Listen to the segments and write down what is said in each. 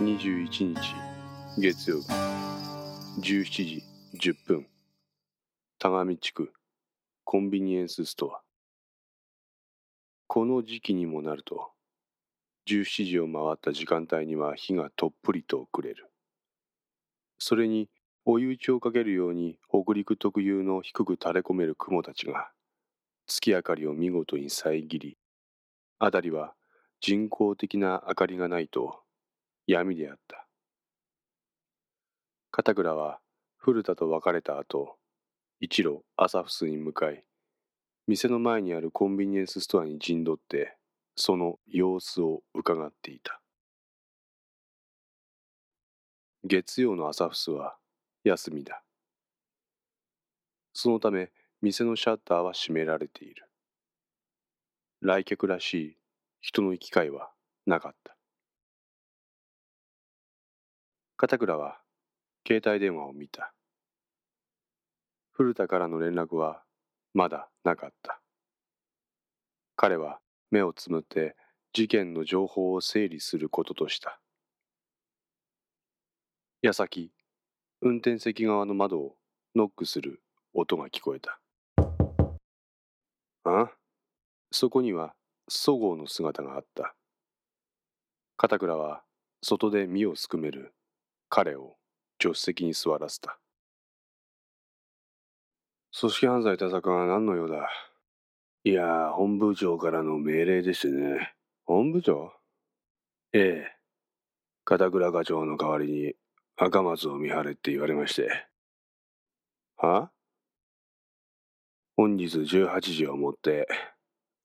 21日月曜日。17時10分。田上地区。コンビニエンスストア。この時期にもなると17時を回った時間帯には火がとっぷりとくれる。それに追い打ちをかけるように北陸特有の低く垂れ込める雲たちが月明かりを見事に遮り辺りは人工的な明かりがないと闇であった。片倉は古田と別れた後一路アサフスに向かい店の前にあるコンビニエンスストアに陣取ってその様子を伺っていた。月曜のアサフスは休みだ。そのため店のシャッターは閉められている。来客らしい人の行き交いはなかった。片倉は携帯電話を見た。古田からの連絡はまだなかった。彼は目をつむって事件の情報を整理することとした。矢先運転席側の窓をノックする音が聞こえたあ？そこにはそごうの姿があった。片倉は外で身をすくめる。彼を助手席に座らせた。組織犯罪対策は何の用だ？いや、本部長からの命令でしてね。本部長？ええ。片倉課長の代わりに赤松を見張れって言われまして。は？本日18時をもって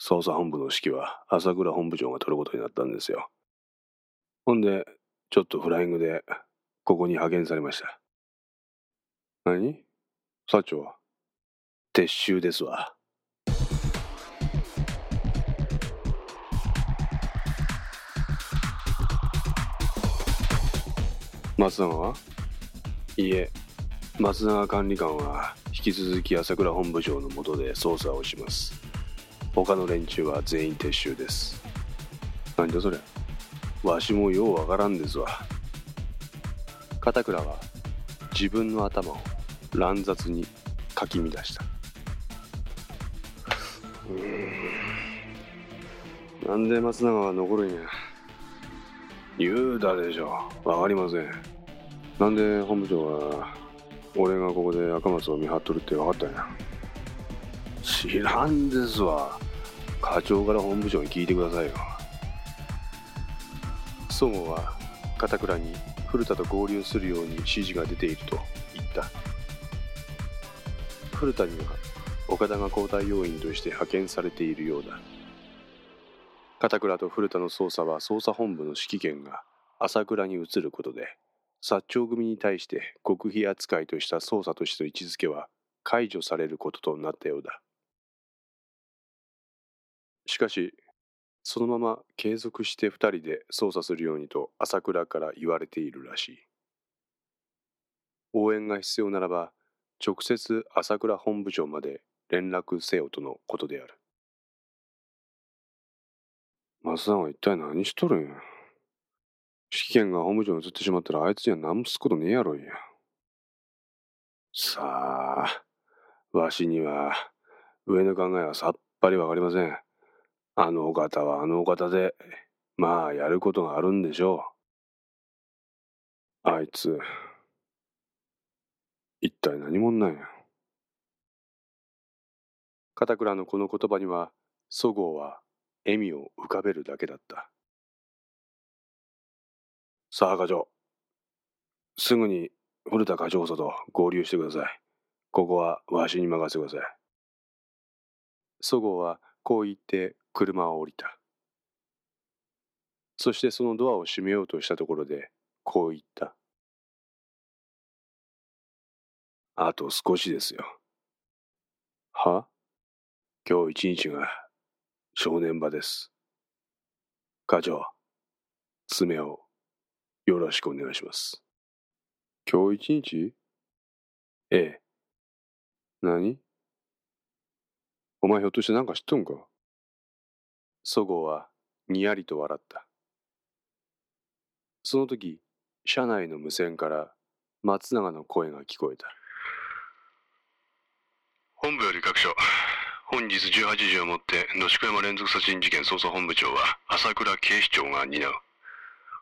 捜査本部の指揮は朝倉本部長が取ることになったんですよ。ほんで、ちょっとフライングでここに派遣されました。何？社長は？撤収ですわ。松永は？いいえ、松永管理官は引き続き朝倉本部長の下で捜査をします。他の連中は全員撤収です。何だそれ？わしもようわからんですわ。片倉は自分の頭を乱雑にかき乱した。なんで松永は残るんや。言うたでしょわかりません。なんで本部長は俺がここで赤松を見張っとるって分かったんや。知らんですわ。課長から本部長に聞いてくださいよ。総合は片倉に古田と合流するように指示が出ていると言った。古田には岡田が交代要員として派遣されているようだ。片倉と古田の捜査は捜査本部の指揮権が朝倉に移ることで薩長組に対して極秘扱いとした捜査としての位置づけは解除されることとなったようだ。しかしそのまま継続して2人で捜査するようにと朝倉から言われているらしい。応援が必要ならば直接朝倉本部長まで連絡せよとのことである。増田は一体何しとるんや？指揮権が本部長に移ってしまったらあいつには何もすことねえやろいや。さあわしには上の考えはさっぱりわかりません。あのお方はあのお方で、まあやることがあるんでしょう。あいつ、一体何者なんや。片倉のこの言葉には、そごうは笑みを浮かべるだけだった。さあ課長、すぐに古田課長補と合流してください。ここはわしに任せてください。そごうはこう言って車を降りた。そしてそのドアを閉めようとしたところで、こう言った。あと少しですよ。は？今日一日が正念場です。課長、爪をよろしくお願いします。今日一日？ええ。何？お前ひょっとしてなんか知っとんか？そごはにやりと笑った。その時、車内の無線から松永の声が聞こえた。本部より各所本日18時をもって野宿山連続殺人事件捜査本部長は朝倉警視庁が担う。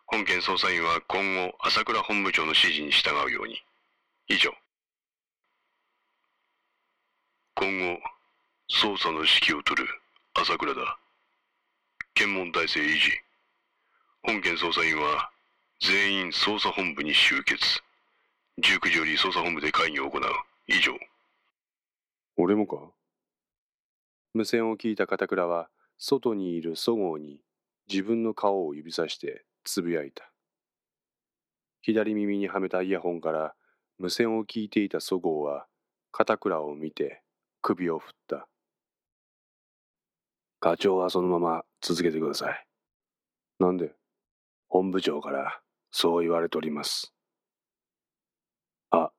本件捜査員は今後朝倉本部長の指示に従うように。以上。今後捜査の指揮を執る朝倉だ。検問体制維持。本件捜査員は全員捜査本部に集結。19時より捜査本部で会議を行う。以上。俺もか？無線を聞いた片倉は外にいるそごうに自分の顔を指さしてつぶやいた。左耳にはめたイヤホンから無線を聞いていたそごうは片倉を見て首を振った。課長はそのまま続けてください。なんで本部長からそう言われております。あ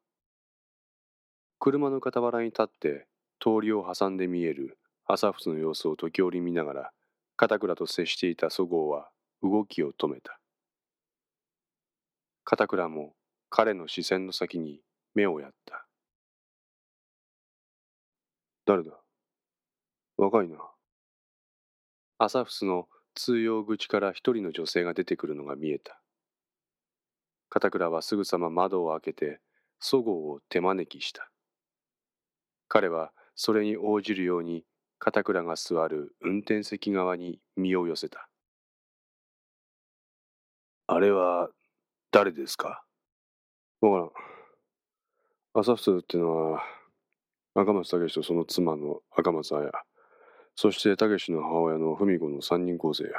車の傍らに立って通りを挟んで見える朝仏の様子を時折見ながら片倉と接していたそごうは動きを止めた。片倉も彼の視線の先に目をやった。誰だ？若いな。朝仏の通用口から一人の女性が出てくるのが見えた。片倉はすぐさま窓を開けてそごうを手招きした。彼はそれに応じるように片倉が座る運転席側に身を寄せた。あれは誰ですか？わからん。朝普ってのは赤松武とその妻の赤松綾そして武の母親の文子の三人構成や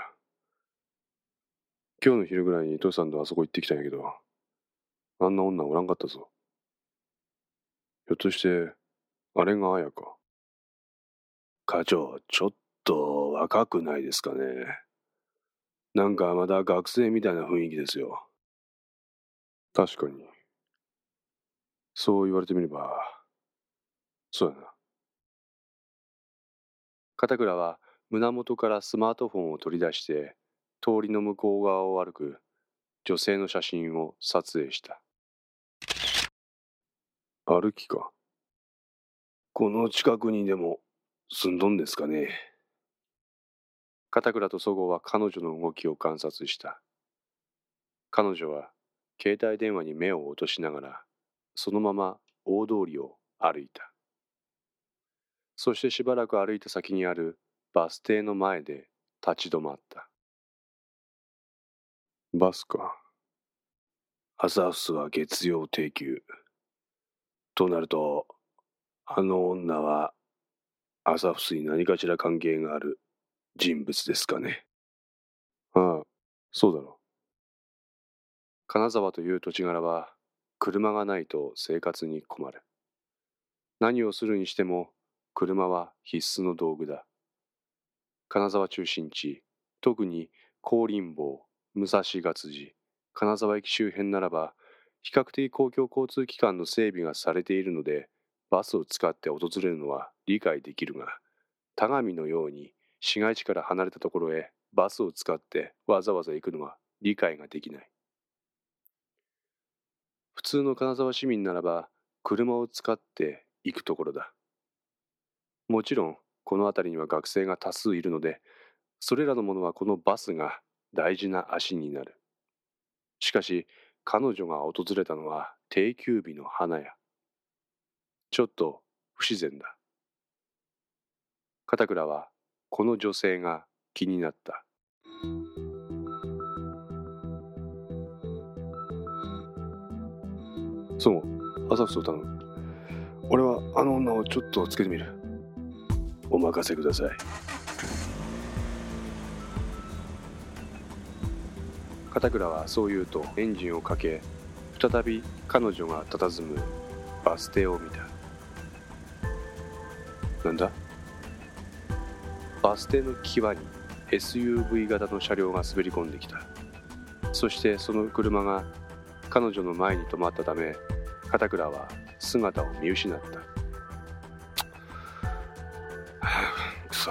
今日の昼ぐらいに父さんとあそこ行ってきたんやけどあんな女おらんかったぞひょっとしてあれが綾か課長、ちょっと若くないですかね。なんかまだ学生みたいな雰囲気ですよ。確かに。そう言われてみれば、そうやな。片倉は胸元からスマートフォンを取り出して、通りの向こう側を歩く女性の写真を撮影した。歩きか。この近くにでも住んどんですかね。片倉とそごうは彼女の動きを観察した。彼女は携帯電話に目を落としながら、そのまま大通りを歩いた。そしてしばらく歩いた先にあるバス停の前で立ち止まった。バスか。朝フスは月曜定休。となると、あの女は朝フスに何かしら関係がある人物ですかね。ああ、そうだろう。金沢という土地柄は車がないと生活に困る。何をするにしても車は必須の道具だ。金沢中心地、特に高林坊、武蔵勝寺、金沢駅周辺ならば、比較的公共交通機関の整備がされているので、バスを使って訪れるのは理解できるが、田上のように市街地から離れたところへバスを使ってわざわざ行くのは理解ができない。普通の金沢市民ならば車を使って行くところだ。もちろんこの辺りには学生が多数いるので、それらのものはこのバスが大事な足になる。しかし彼女が訪れたのは定休日の花屋。ちょっと不自然だ。片倉はこの女性が気になった。そう、朝フを頼む。俺はあの女をちょっとつけてみる。お任せください。片倉はそう言うとエンジンをかけ再び彼女が佇むバス停を見た。なんだ？バス停の際に SUV 型の車両が滑り込んできた。そしてその車が彼女の前に止まったため片倉は姿を見失った。くそ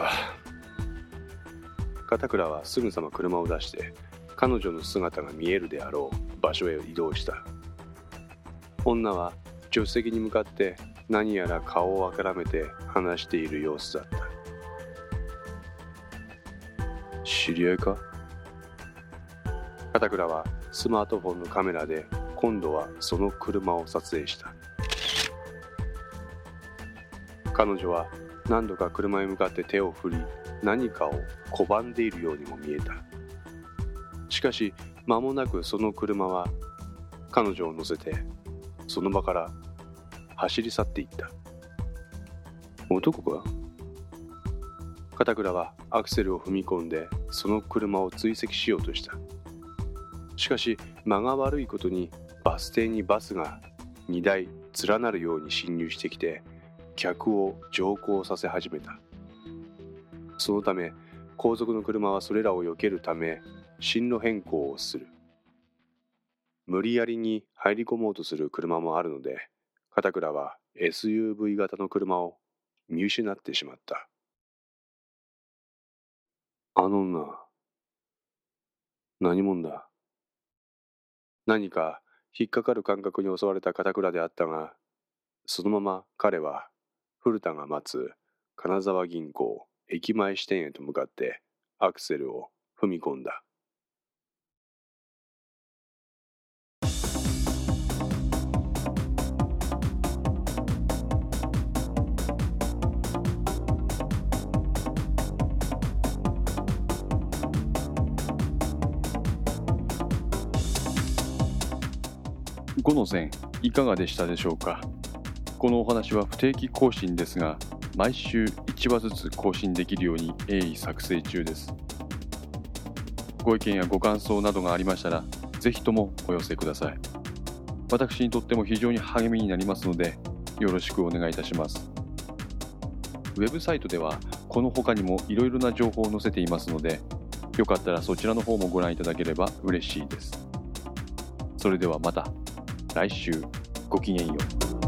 片倉はすぐさま車を出して彼女の姿が見えるであろう場所へ移動した。女は助手席に向かって何やら顔をあからめて話している様子だった。知り合いか？片倉はスマートフォンのカメラで今度はその車を撮影した。彼女は何度か車へ向かって手を振り何かを拒んでいるようにも見えた。しかし間もなくその車は彼女を乗せてその場から走り去っていった。男か片倉はアクセルを踏み込んでその車を追跡しようとした。しかし間が悪いことにバス停にバスが2台連なるように進入してきて客を乗降させ始めた。そのため後続の車はそれらを避けるため進路変更をする。無理やりに入り込もうとする車もあるので片倉は SUV 型の車を見失ってしまった。あの女何者だ？何か引っかかる感覚に襲われた片倉であったがそのまま彼は古田が待つ金沢銀行駅前支店へと向かってアクセルを踏み込んだ。5の線いかがでしたでしょうか？このお話は不定期更新ですが毎週1話ずつ更新できるように鋭意作成中です。ご意見やご感想などがありましたらぜひともお寄せください。私にとっても非常に励みになりますのでよろしくお願いいたします。ウェブサイトではこの他にもいろいろな情報を載せていますのでよかったらそちらの方もご覧いただければ嬉しいです。それではまた。来週ごきげんよう。